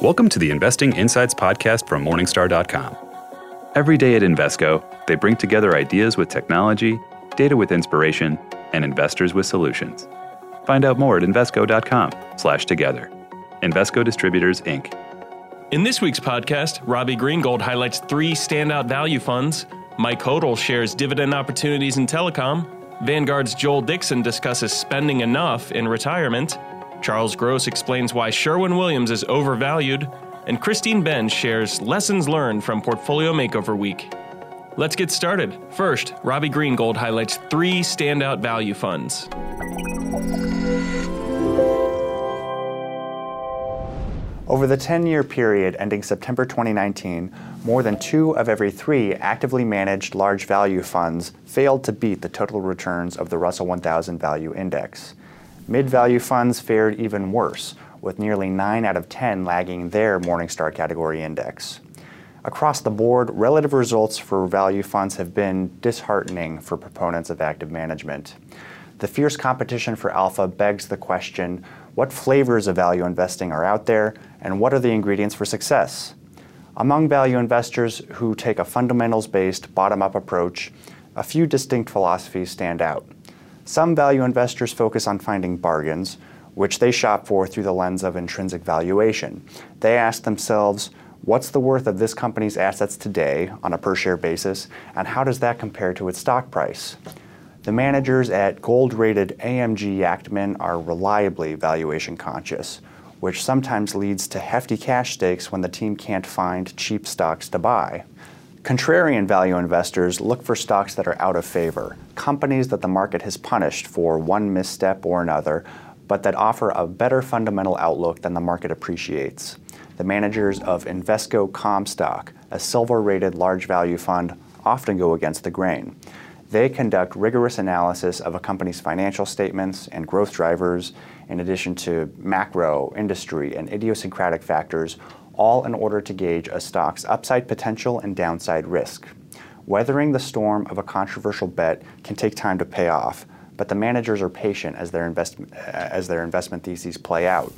Welcome to the Investing Insights podcast from Morningstar.com. Every day at Invesco, they bring together ideas with technology, data with inspiration, and investors with solutions. Find out more at Invesco.com/together. Invesco Distributors, Inc. In this week's podcast, Robbie Greengold highlights three standout value funds. Mike Hodel shares dividend opportunities in telecom. Vanguard's Joel Dickson discusses spending enough in retirement. Charles Gross explains why Sherwin Williams is overvalued, and Christine Benz shares lessons learned from Portfolio Makeover Week. Let's get started. First, Robbie Greengold highlights three standout value funds. Over the 10 year period ending September 2019, more than two of every three actively managed large value funds failed to beat the total returns of the Russell 1000 Value Index. Mid value funds fared even worse, with nearly 9 out of 10 lagging their Morningstar category index. Across the board, relative results for value funds have been disheartening for proponents of active management. The fierce competition for alpha begs the question what flavors of value investing are out there, and what are the ingredients for success? Among value investors who take a fundamentals based, bottom up approach, a few distinct philosophies stand out. Some value investors focus on finding bargains, which they shop for through the lens of intrinsic valuation. They ask themselves, what's the worth of this company's assets today on a per share basis, and how does that compare to its stock price? The managers at gold rated AMG Yacktman are reliably valuation conscious, which sometimes leads to hefty cash stakes when the team can't find cheap stocks to buy. Contrarian value investors look for stocks that are out of favor, companies that the market has punished for one misstep or another, but that offer a better fundamental outlook than the market appreciates. The managers of Invesco Comstock, a silver rated large value fund, often go against the grain. They conduct rigorous analysis of a company's financial statements and growth drivers, in addition to macro, industry, and idiosyncratic factors, all in order to gauge a stock's upside potential and downside risk. Weathering the storm of a controversial bet can take time to pay off, but the managers are patient as their, invest, as their investment theses play out.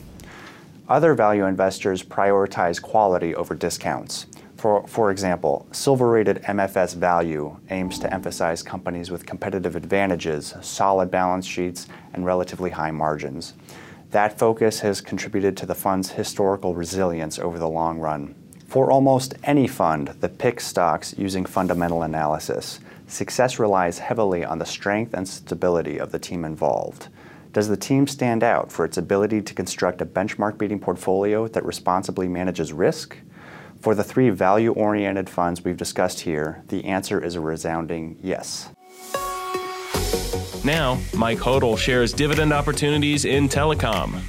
Other value investors prioritize quality over discounts. For, for example, silver rated MFS Value aims to emphasize companies with competitive advantages, solid balance sheets, and relatively high margins. That focus has contributed to the fund's historical resilience over the long run. For almost any fund that picks stocks using fundamental analysis, success relies heavily on the strength and stability of the team involved. Does the team stand out for its ability to construct a benchmark beating portfolio that responsibly manages risk? For the three value oriented funds we've discussed here, the answer is a resounding yes. Now, Mike Hodel shares dividend opportunities in telecom.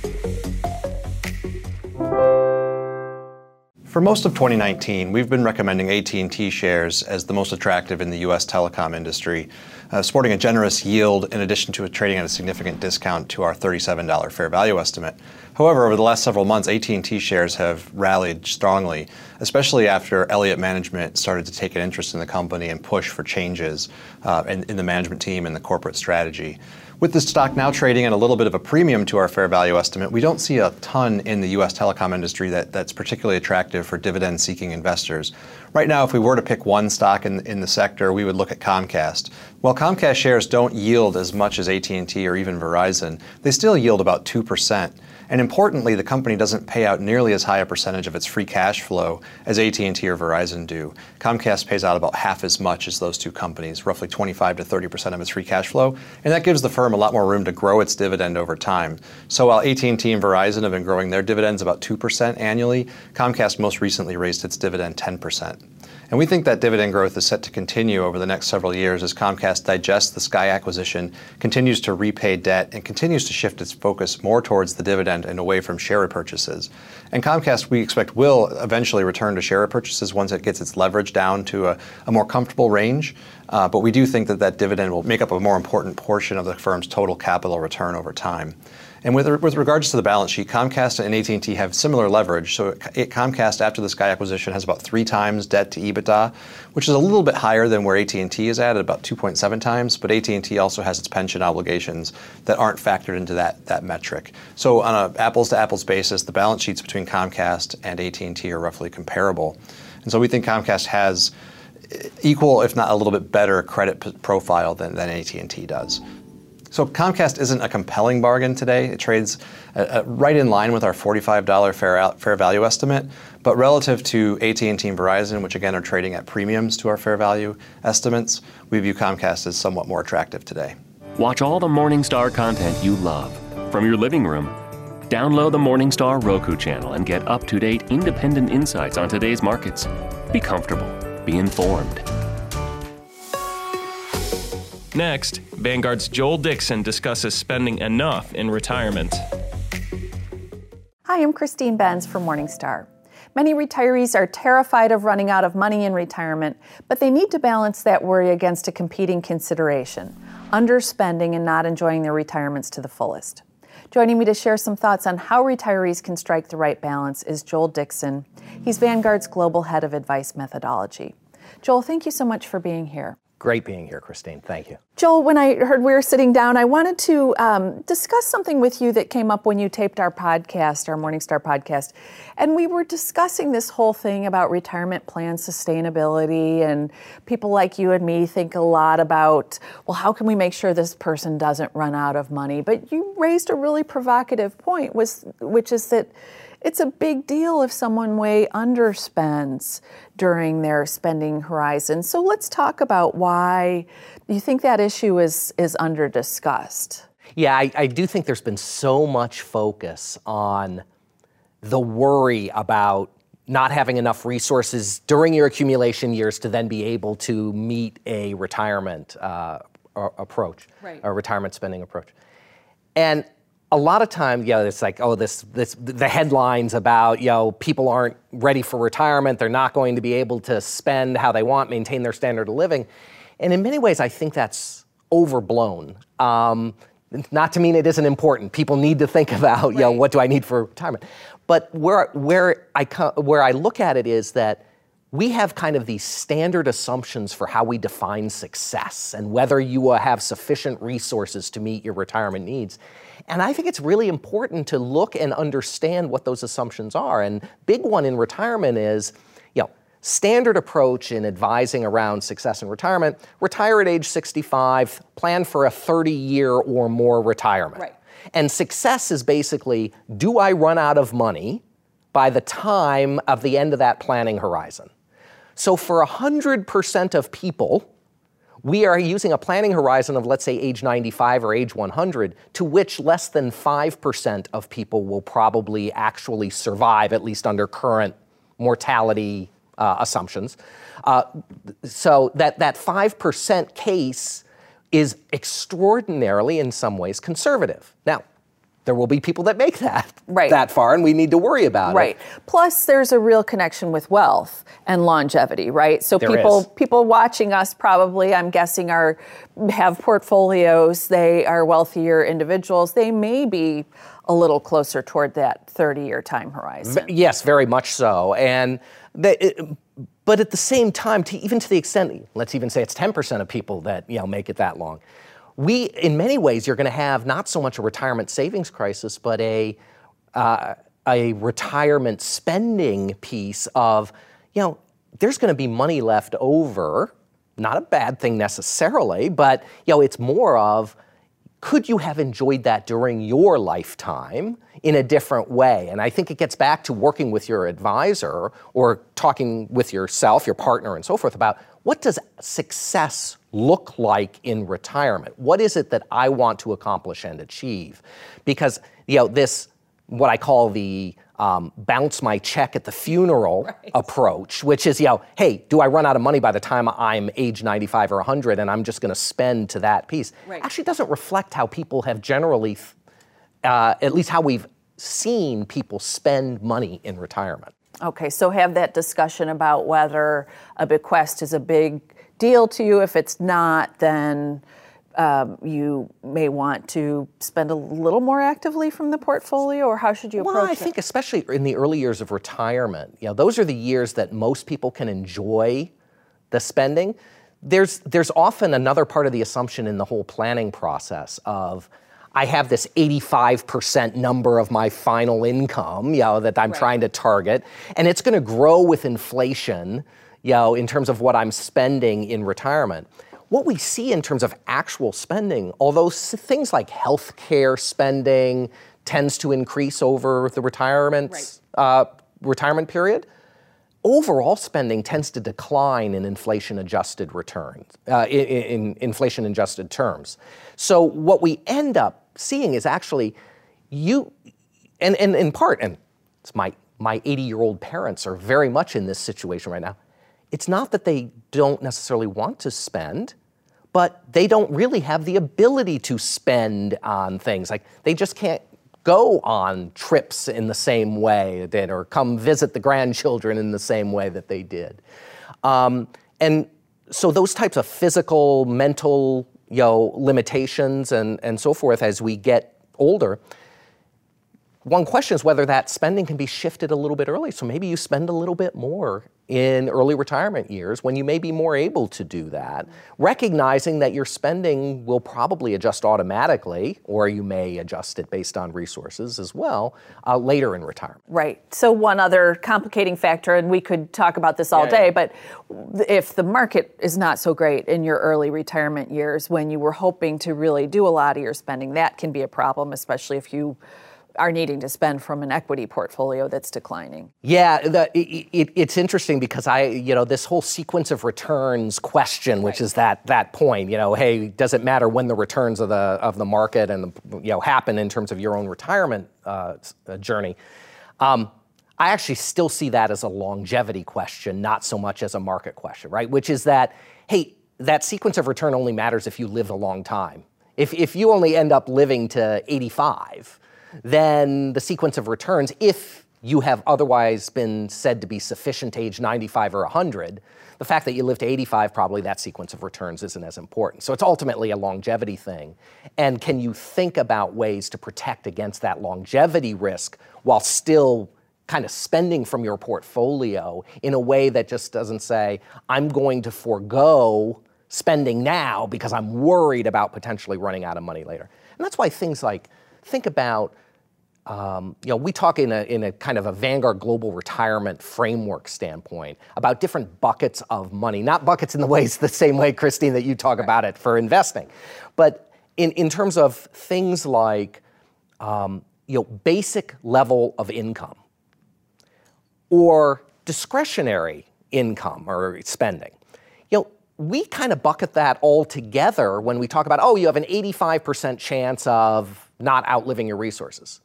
For most of 2019, we've been recommending AT&T shares as the most attractive in the U.S. telecom industry, uh, sporting a generous yield in addition to trading at a significant discount to our $37 fair value estimate. However, over the last several months, AT&T shares have rallied strongly, especially after Elliott Management started to take an interest in the company and push for changes uh, in, in the management team and the corporate strategy. With the stock now trading at a little bit of a premium to our fair value estimate, we don't see a ton in the U.S. telecom industry that, that's particularly attractive for dividend seeking investors. Right now, if we were to pick one stock in, in the sector, we would look at Comcast. While Comcast shares don't yield as much as AT&T or even Verizon, they still yield about 2%. And importantly, the company doesn't pay out nearly as high a percentage of its free cash flow as AT&T or Verizon do. Comcast pays out about half as much as those two companies, roughly 25 to 30% of its free cash flow, and that gives the firm a lot more room to grow its dividend over time. So while AT&T and Verizon have been growing their dividends about 2% annually, Comcast most recently raised its dividend 10%. And we think that dividend growth is set to continue over the next several years as Comcast digests the Sky acquisition, continues to repay debt, and continues to shift its focus more towards the dividend and away from share repurchases. And Comcast, we expect, will eventually return to share repurchases once it gets its leverage down to a, a more comfortable range. Uh, but we do think that that dividend will make up a more important portion of the firm's total capital return over time. And with, with regards to the balance sheet, Comcast and AT&T have similar leverage. So it, Comcast, after the Sky acquisition, has about three times debt to EBITDA, which is a little bit higher than where AT&T is at, at about 2.7 times. But AT&T also has its pension obligations that aren't factored into that, that metric. So on an apples-to-apples basis, the balance sheets between Comcast and AT&T are roughly comparable. And so we think Comcast has eh, equal, if not a little bit better, credit p- profile than, than AT&T does. So Comcast isn't a compelling bargain today. It trades uh, uh, right in line with our $45 fair, fair value estimate, but relative to AT&T and Verizon, which again are trading at premiums to our fair value estimates, we view Comcast as somewhat more attractive today. Watch all the Morningstar content you love from your living room. Download the Morningstar Roku channel and get up-to-date independent insights on today's markets. Be comfortable. Be informed. Next, Vanguard's Joel Dickson discusses spending enough in retirement. Hi, I'm Christine Benz from Morningstar. Many retirees are terrified of running out of money in retirement, but they need to balance that worry against a competing consideration underspending and not enjoying their retirements to the fullest. Joining me to share some thoughts on how retirees can strike the right balance is Joel Dickson. He's Vanguard's Global Head of Advice Methodology. Joel, thank you so much for being here. Great being here, Christine. Thank you. Joel, when I heard we were sitting down, I wanted to um, discuss something with you that came up when you taped our podcast, our Morningstar podcast. And we were discussing this whole thing about retirement plan sustainability. And people like you and me think a lot about, well, how can we make sure this person doesn't run out of money? But you raised a really provocative point, was, which is that it's a big deal if someone way underspends during their spending horizon. So let's talk about why you think that issue is is under discussed. Yeah, I, I do think there's been so much focus on the worry about not having enough resources during your accumulation years to then be able to meet a retirement uh, approach, right. a retirement spending approach. And a lot of time, yeah, it's like, oh, this, this, the headlines about, you know, people aren't ready for retirement, they're not going to be able to spend how they want, maintain their standard of living. And in many ways, I think that's overblown. Um, not to mean it isn't important. People need to think about, you know, what do I need for retirement? But where, where, I, where I look at it is that we have kind of these standard assumptions for how we define success and whether you have sufficient resources to meet your retirement needs. And I think it's really important to look and understand what those assumptions are. And big one in retirement is, you know, standard approach in advising around success in retirement, retire at age 65, plan for a 30 year or more retirement. Right. And success is basically, do I run out of money by the time of the end of that planning horizon? So for 100% of people, we are using a planning horizon of, let's say, age 95 or age 100, to which less than 5% of people will probably actually survive, at least under current mortality uh, assumptions. Uh, so that, that 5% case is extraordinarily, in some ways, conservative. Now, there will be people that make that right. that far, and we need to worry about right. it. Right. Plus, there's a real connection with wealth and longevity, right? So there people is. people watching us probably, I'm guessing, are have portfolios. They are wealthier individuals. They may be a little closer toward that 30 year time horizon. yes, very much so, and. it, but at the same time, to, even to the extent, let's even say it's 10% of people that you know make it that long we, in many ways, you're going to have not so much a retirement savings crisis, but a, uh, a retirement spending piece of, you know, there's going to be money left over. Not a bad thing necessarily, but, you know, it's more of, could you have enjoyed that during your lifetime in a different way? And I think it gets back to working with your advisor or talking with yourself, your partner, and so forth about what does success look like in retirement? What is it that I want to accomplish and achieve? Because you know this, what I call the um, bounce my check at the funeral right. approach, which is, you know, hey, do I run out of money by the time I'm age 95 or 100 and I'm just going to spend to that piece? Right. Actually, doesn't reflect how people have generally, uh, at least how we've seen people spend money in retirement. Okay, so have that discussion about whether a bequest is a big deal to you. If it's not, then um, you may want to spend a little more actively from the portfolio, or how should you approach it? well, I it? think especially in the early years of retirement, you know, those are the years that most people can enjoy the spending. There's there's often another part of the assumption in the whole planning process of I have this 85% number of my final income, you know, that I'm right. trying to target, and it's going to grow with inflation, you know, in terms of what I'm spending in retirement what we see in terms of actual spending, although things like healthcare spending tends to increase over the retirement right. uh, retirement period, overall spending tends to decline in inflation adjusted returns, uh, in, in inflation adjusted terms. So what we end up seeing is actually you, and, and in part, and it's my my 80 year old parents are very much in this situation right now it's not that they don't necessarily want to spend, but they don't really have the ability to spend on things. Like they just can't go on trips in the same way that, or come visit the grandchildren in the same way that they did. Um, and so those types of physical, mental, you know, limitations and, and so forth as we get older, one question is whether that spending can be shifted a little bit early. So maybe you spend a little bit more in early retirement years when you may be more able to do that, recognizing that your spending will probably adjust automatically, or you may adjust it based on resources as well uh, later in retirement. Right. So, one other complicating factor, and we could talk about this all yeah, day, yeah. but if the market is not so great in your early retirement years when you were hoping to really do a lot of your spending, that can be a problem, especially if you are needing to spend from an equity portfolio that's declining. Yeah, the, it, it, it's interesting because I, you know, this whole sequence of returns question, which right. is that that point, you know, hey, does it matter when the returns of the of the market and the, you know happen in terms of your own retirement uh, uh, journey? Um, I actually still see that as a longevity question, not so much as a market question, right? Which is that, hey, that sequence of return only matters if you live a long time. If, if you only end up living to 85, then the sequence of returns, if you have otherwise been said to be sufficient age 95 or 100, the fact that you live to 85, probably that sequence of returns isn't as important. So it's ultimately a longevity thing. And can you think about ways to protect against that longevity risk while still kind of spending from your portfolio in a way that just doesn't say, I'm going to forego spending now because I'm worried about potentially running out of money later. And that's why things like, think about um, you know, we talk in a, in a kind of a Vanguard global retirement framework standpoint about different buckets of money, not buckets in the ways the same way, Christine, that you talk about it for investing, but in, in terms of things like, um, you know, basic level of income or discretionary income or spending. You know, we kind of bucket that all together when we talk about, oh, you have an 85% chance of not outliving your resources.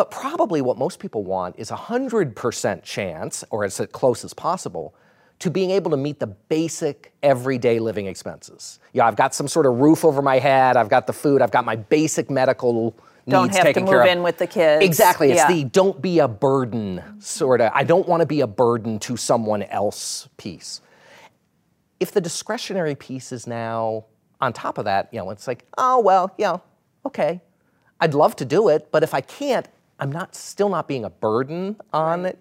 But probably what most people want is a 100% chance, or as close as possible, to being able to meet the basic everyday living expenses. Yeah, I've got some sort of roof over my head, I've got the food, I've got my basic medical needs taken care of. don't needs have to move in with the kids. Exactly. It's yeah. the don't be a burden sort of. I don't want to be a burden to someone else piece. If the discretionary piece is now on top of that, you know, it's like, oh well, yeah, okay. I'd love to do it, but if I can't, I'm not still not being a burden on it.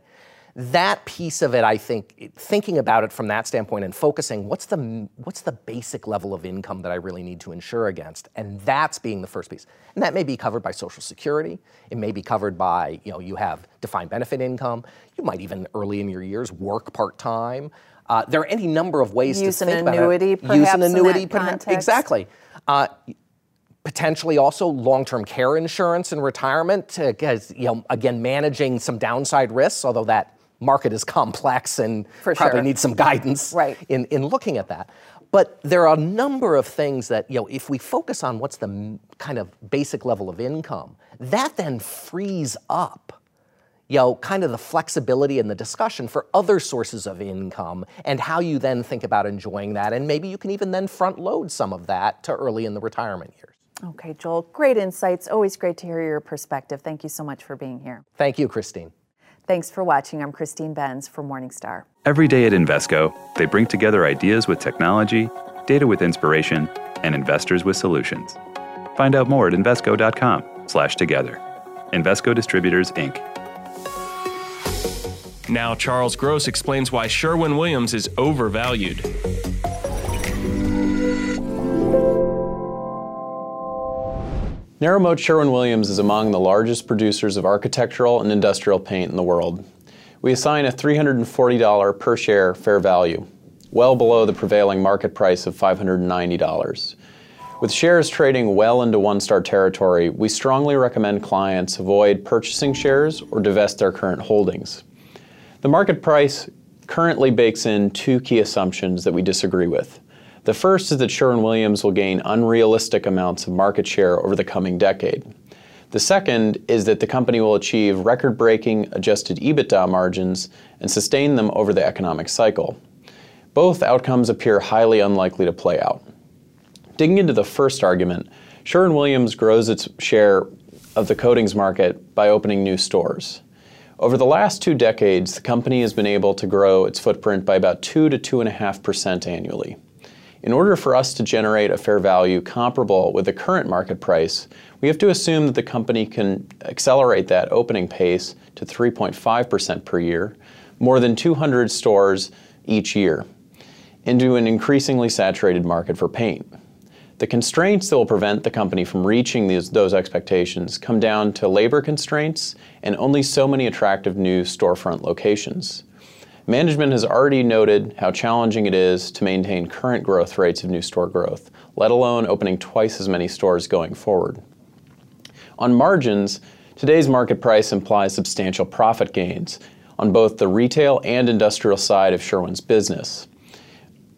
That piece of it, I think, thinking about it from that standpoint and focusing, what's the what's the basic level of income that I really need to insure against, and that's being the first piece. And that may be covered by Social Security. It may be covered by you know you have defined benefit income. You might even early in your years work part time. Uh, there are any number of ways Use to think about annuity, it. Use an annuity, in that exactly. Uh, potentially also long-term care insurance and retirement because you know again managing some downside risks although that market is complex and For probably sure. needs some guidance right. in, in looking at that but there are a number of things that you know if we focus on what's the kind of basic level of income that then frees up you know, kind of the flexibility and the discussion for other sources of income and how you then think about enjoying that. And maybe you can even then front load some of that to early in the retirement years. Okay, Joel, great insights. Always great to hear your perspective. Thank you so much for being here. Thank you, Christine. Thanks for watching. I'm Christine Benz for Morningstar. Every day at Invesco, they bring together ideas with technology, data with inspiration, and investors with solutions. Find out more at Invesco.com slash together. Invesco Distributors, Inc. Now, Charles Gross explains why Sherwin Williams is overvalued. Narrow Moat Sherwin Williams is among the largest producers of architectural and industrial paint in the world. We assign a $340 per share fair value, well below the prevailing market price of $590. With shares trading well into one star territory, we strongly recommend clients avoid purchasing shares or divest their current holdings. The market price currently bakes in two key assumptions that we disagree with. The first is that Sherwin Williams will gain unrealistic amounts of market share over the coming decade. The second is that the company will achieve record breaking adjusted EBITDA margins and sustain them over the economic cycle. Both outcomes appear highly unlikely to play out. Digging into the first argument, Sherwin Williams grows its share of the coatings market by opening new stores. Over the last two decades, the company has been able to grow its footprint by about 2 to 2.5% annually. In order for us to generate a fair value comparable with the current market price, we have to assume that the company can accelerate that opening pace to 3.5% per year, more than 200 stores each year, into an increasingly saturated market for paint. The constraints that will prevent the company from reaching these, those expectations come down to labor constraints and only so many attractive new storefront locations. Management has already noted how challenging it is to maintain current growth rates of new store growth, let alone opening twice as many stores going forward. On margins, today's market price implies substantial profit gains on both the retail and industrial side of Sherwin's business.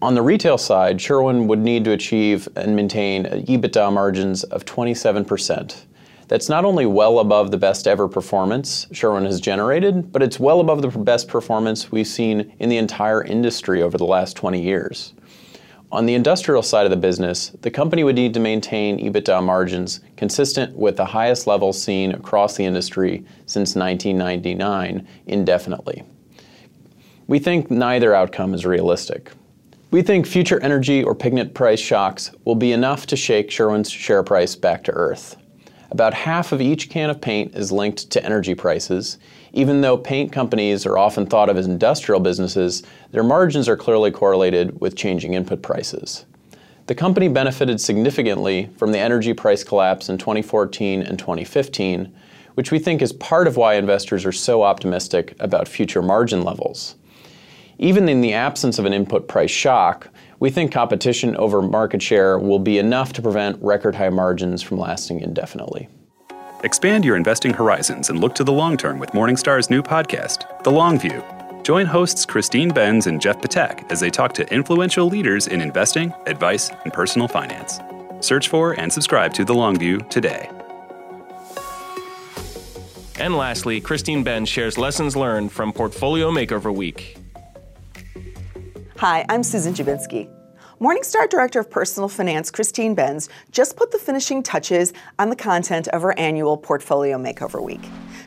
On the retail side, Sherwin would need to achieve and maintain EBITDA margins of 27%. That's not only well above the best ever performance Sherwin has generated, but it's well above the best performance we've seen in the entire industry over the last 20 years. On the industrial side of the business, the company would need to maintain EBITDA margins consistent with the highest levels seen across the industry since 1999 indefinitely. We think neither outcome is realistic. We think future energy or pigment price shocks will be enough to shake Sherwin's share price back to earth. About half of each can of paint is linked to energy prices. Even though paint companies are often thought of as industrial businesses, their margins are clearly correlated with changing input prices. The company benefited significantly from the energy price collapse in 2014 and 2015, which we think is part of why investors are so optimistic about future margin levels. Even in the absence of an input price shock, we think competition over market share will be enough to prevent record high margins from lasting indefinitely. Expand your investing horizons and look to the long term with Morningstar's new podcast, The Long View. Join hosts Christine Benz and Jeff Ptak as they talk to influential leaders in investing, advice, and personal finance. Search for and subscribe to The Long View today. And lastly, Christine Benz shares lessons learned from Portfolio Makeover Week. Hi, I'm Susan Dziubinski. Morningstar Director of Personal Finance Christine Benz just put the finishing touches on the content of our annual Portfolio Makeover Week.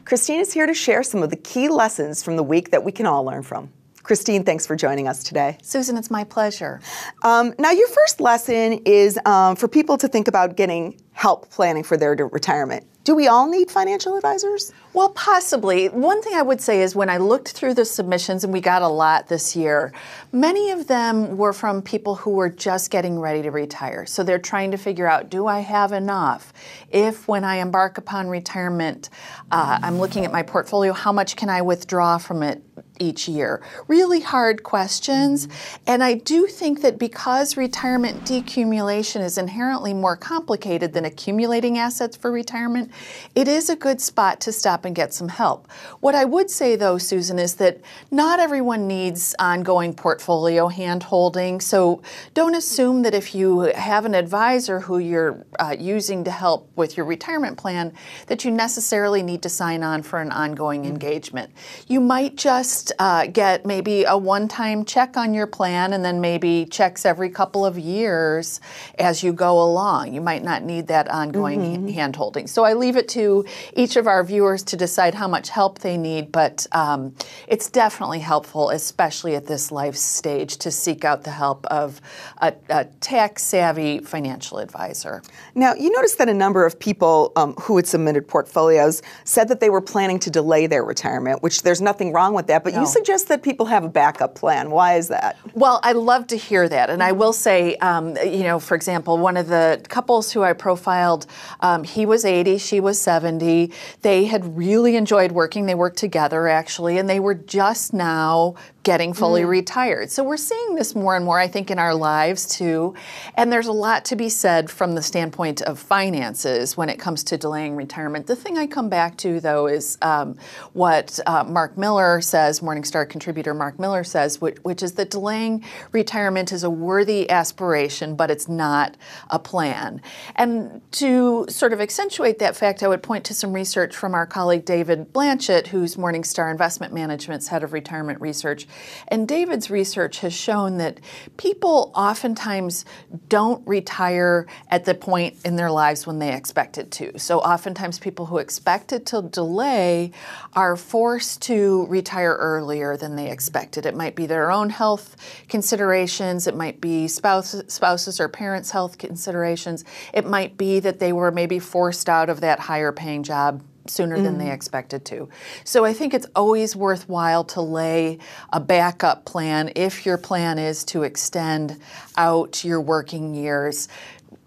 Christine is here to share some of the key lessons from the week that we can all learn from. Christine, thanks for joining us today. Susan, it's my pleasure. Um, now, your first lesson is um, for people to think about getting help planning for their retirement. Do we all need financial advisors? Well, possibly. One thing I would say is when I looked through the submissions, and we got a lot this year, many of them were from people who were just getting ready to retire. So they're trying to figure out do I have enough? If when I embark upon retirement, uh, I'm looking at my portfolio, how much can I withdraw from it each year? Really hard questions. And I do think that because retirement decumulation is inherently more complicated than accumulating assets for retirement, it is a good spot to stop and get some help. What I would say though, Susan, is that not everyone needs ongoing portfolio hand holding. So don't assume that if you have an advisor who you're uh, using to help with your retirement plan, that you necessarily need to sign on for an ongoing engagement. You might just just uh, get maybe a one time check on your plan and then maybe checks every couple of years as you go along. You might not need that ongoing mm-hmm. hand holding. So I leave it to each of our viewers to decide how much help they need, but um, it's definitely helpful, especially at this life stage, to seek out the help of a, a tax savvy financial advisor. Now, you noticed that a number of people um, who had submitted portfolios said that they were planning to delay their retirement, which there's nothing wrong with that, but no. you suggest that people have a backup plan. Why is that? Well, I love to hear that. And I will say, um, you know, for example, one of the couples who I profiled, um, he was 80, she was 70. They had really enjoyed working. They worked together, actually, and they were just now getting fully mm. retired. So we're seeing this more and more, I think, in our lives too. And there's a lot to be said from the standpoint of finances when it comes to delaying retirement. The thing I come back to, though, is um, what uh, Mark Miller says, Morningstar contributor Mark Miller says, which, which is that delaying retirement is a worthy aspiration, but it's not a plan. And to sort of accentuate that fact, I would point to some research from our colleague David Blanchett, who's Morningstar Investment Management's head of retirement research and David's research has shown that people oftentimes don't retire at the point in their lives when they expected to. So oftentimes people who expected to delay are forced to retire earlier than they expected. It might be their own health considerations, it might be spouse, spouses or parents' health considerations, it might be that they were maybe forced out of that higher paying job sooner mm. than they mm. expected to. So I think it's always worthwhile to lay a backup plan if your plan is to extend out your working years.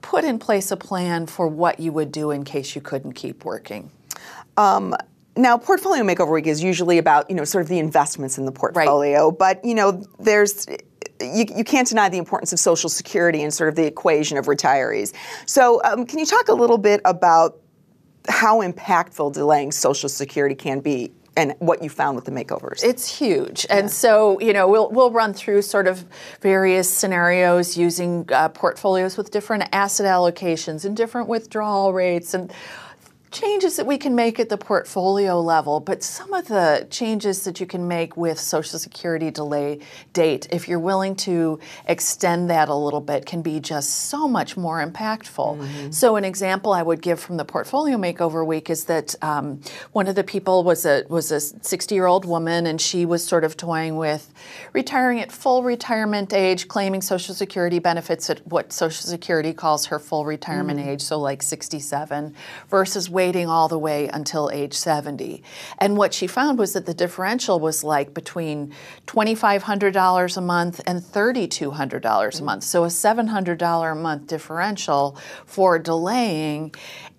Put in place a plan for what you would do in case you couldn't keep working. Um, now, portfolio makeover week is usually about you know sort of the investments in the portfolio, right. but you know there's you, you, can't deny the importance of Social Security and sort of the equation of retirees. So, um, can you talk a little bit about how impactful delaying Social Security can be and what you found with the makeovers. It's huge. Yeah. And so, you know, we'll, we'll run through sort of various scenarios using uh, portfolios with different asset allocations and different withdrawal rates and changes that we can make at the portfolio level, but some of the changes that you can make with Social Security delay date, if you're willing to extend that a little bit, can be just so much more impactful. Mm-hmm. So, an example I would give from the portfolio makeover week is that um, one of the people was a was a 60 year old woman, and she was sort of toying with retiring at full retirement age, claiming Social Security benefits at what Social Security calls her full retirement mm-hmm. age, so like 67, versus waiting all the way until age 70. And what she found was that the differential was like between $2,500 a month and $3,200 a month. So a $700 a month differential for delaying.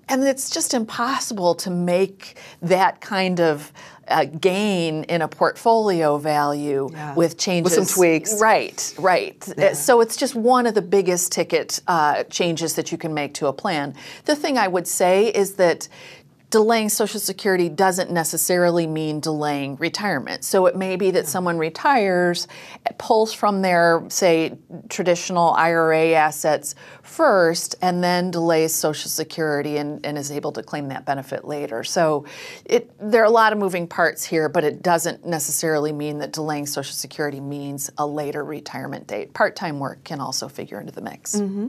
And it's just impossible to make that kind of uh, gain in a portfolio value yeah. with changes. With some tweaks. Right, right. Yeah. So it's just one of the biggest ticket uh, changes that you can make to a plan. The thing I would say is that delaying Social Security doesn't necessarily mean delaying retirement. So it may be that someone retires, pulls from their, say, traditional IRA assets first, and then delays Social Security and, and is able to claim that benefit later. So it, there are a lot of moving parts here, but it doesn't necessarily mean that delaying Social Security means a later retirement date. Part time work can also figure into the mix. Mm-hmm.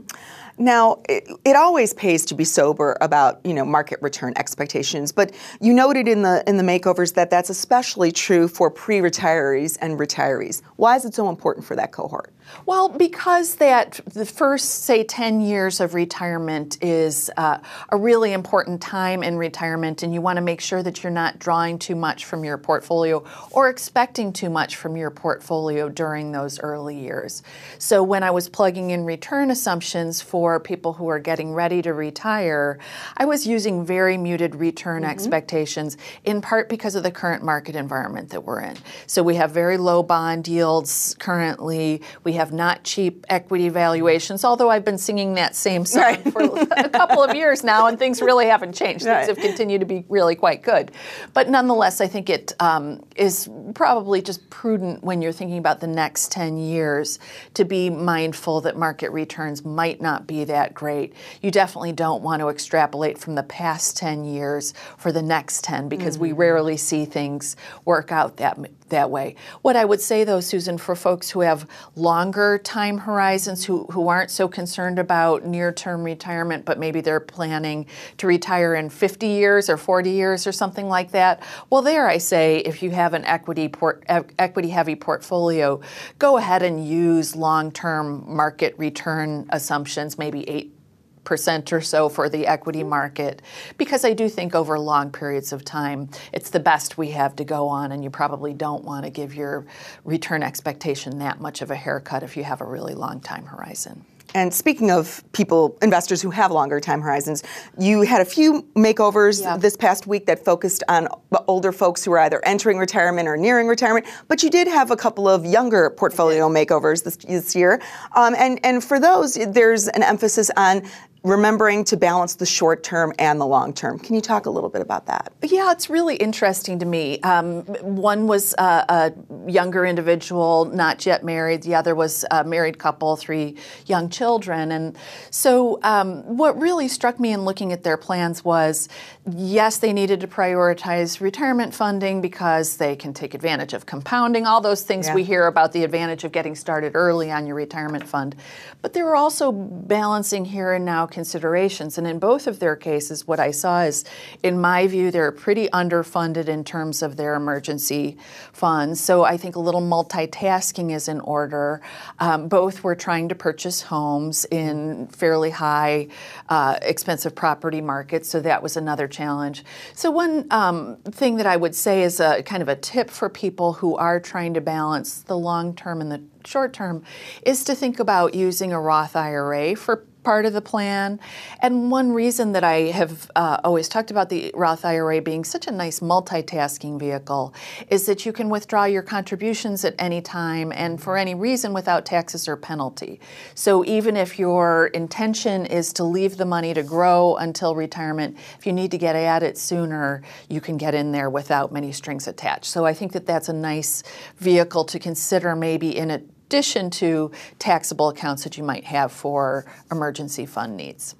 Now, it, it, always pays to be sober about you know market return expectations, but you noted in the in the makeovers that that's especially true for pre-retirees and retirees. Why is it so important for that cohort? Well, because that the first, say, 10 years of retirement is uh, a really important time in retirement, and you want to make sure that you're not drawing too much from your portfolio or expecting too much from your portfolio during those early years. So, when I was plugging in return assumptions for people who are getting ready to retire, I was using very muted return mm-hmm. expectations, in part because of the current market environment that we're in. So, we have very low bond yields currently. We have not cheap equity valuations, although I've been singing that same song right. for a couple of years now, and things really haven't changed. Right. Things have continued to be really quite good. But nonetheless, I think it um, is probably just prudent when you're thinking about the next 10 years to be mindful that market returns might not be that great. You definitely don't want to extrapolate from the past 10 years for the next 10 because mm-hmm. we rarely see things work out that that way. What I would say though, Susan, for folks who have longer time horizons, who, who aren't so concerned about near term retirement, but maybe they're planning to retire in 50 years or 40 years or something like that, well, there I say if you have an equity, port, equity heavy portfolio, go ahead and use long term market return assumptions, maybe 8 percent or so for the equity market because I do think over long periods of time it's the best we have to go on and you probably don't want to give your return expectation that much of a haircut if you have a really long time horizon. And speaking of people, investors who have longer time horizons, you had a few makeovers yeah. this past week that focused on older folks who are either entering retirement or nearing retirement. But you did have a couple of younger portfolio makeovers this, this year. Um, and, and for those, there's an emphasis on remembering to balance the short term and the long term. Can you talk a little bit about that? Yeah, it's really interesting to me. Um, one was uh, a younger individual, not yet married. The other was a married couple, three young children. And so, um, what really struck me in looking at their plans was yes, they needed to prioritize retirement funding because they can take advantage of compounding, all those things yeah. we hear about the advantage of getting started early on your retirement fund. But they were also balancing here and now considerations. And in both of their cases, what I saw is, in my view, they're pretty underfunded in terms of their emergency funds. So I think a little multitasking is in order. Um, both were trying to purchase homes in fairly high, uh, expensive property markets. So that was another challenge. So, one um, thing that I would say is a kind of a tip for people who are trying to balance the long term and the short term is to think about using a Roth IRA for part of the plan. And one reason that I have uh, always talked about the Roth IRA being such a nice multitasking vehicle is that you can withdraw your contributions at any time and for any reason without taxes or penalty. So even if your intention is to leave the money to grow until retirement, if you need to get at it sooner, you can get in there without many strings attached. So I think that that's a nice vehicle to consider maybe in a addition to taxable accounts that you might have for emergency fund needs.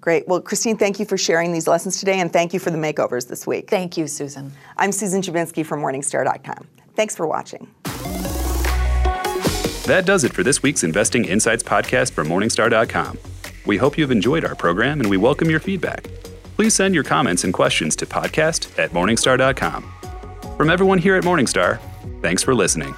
Great. Well, Christine, thank you for sharing these lessons today, and thank you for the makeovers this week. Thank you, Susan. I'm Susan Dziubinski from Morningstar.com. Thanks for watching. That does it for this week's Investing Insights podcast from Morningstar.com. We hope you've enjoyed our program and we welcome your feedback. Please send your comments and questions to podcast at Morningstar.com. From everyone here at Morningstar, thanks for listening.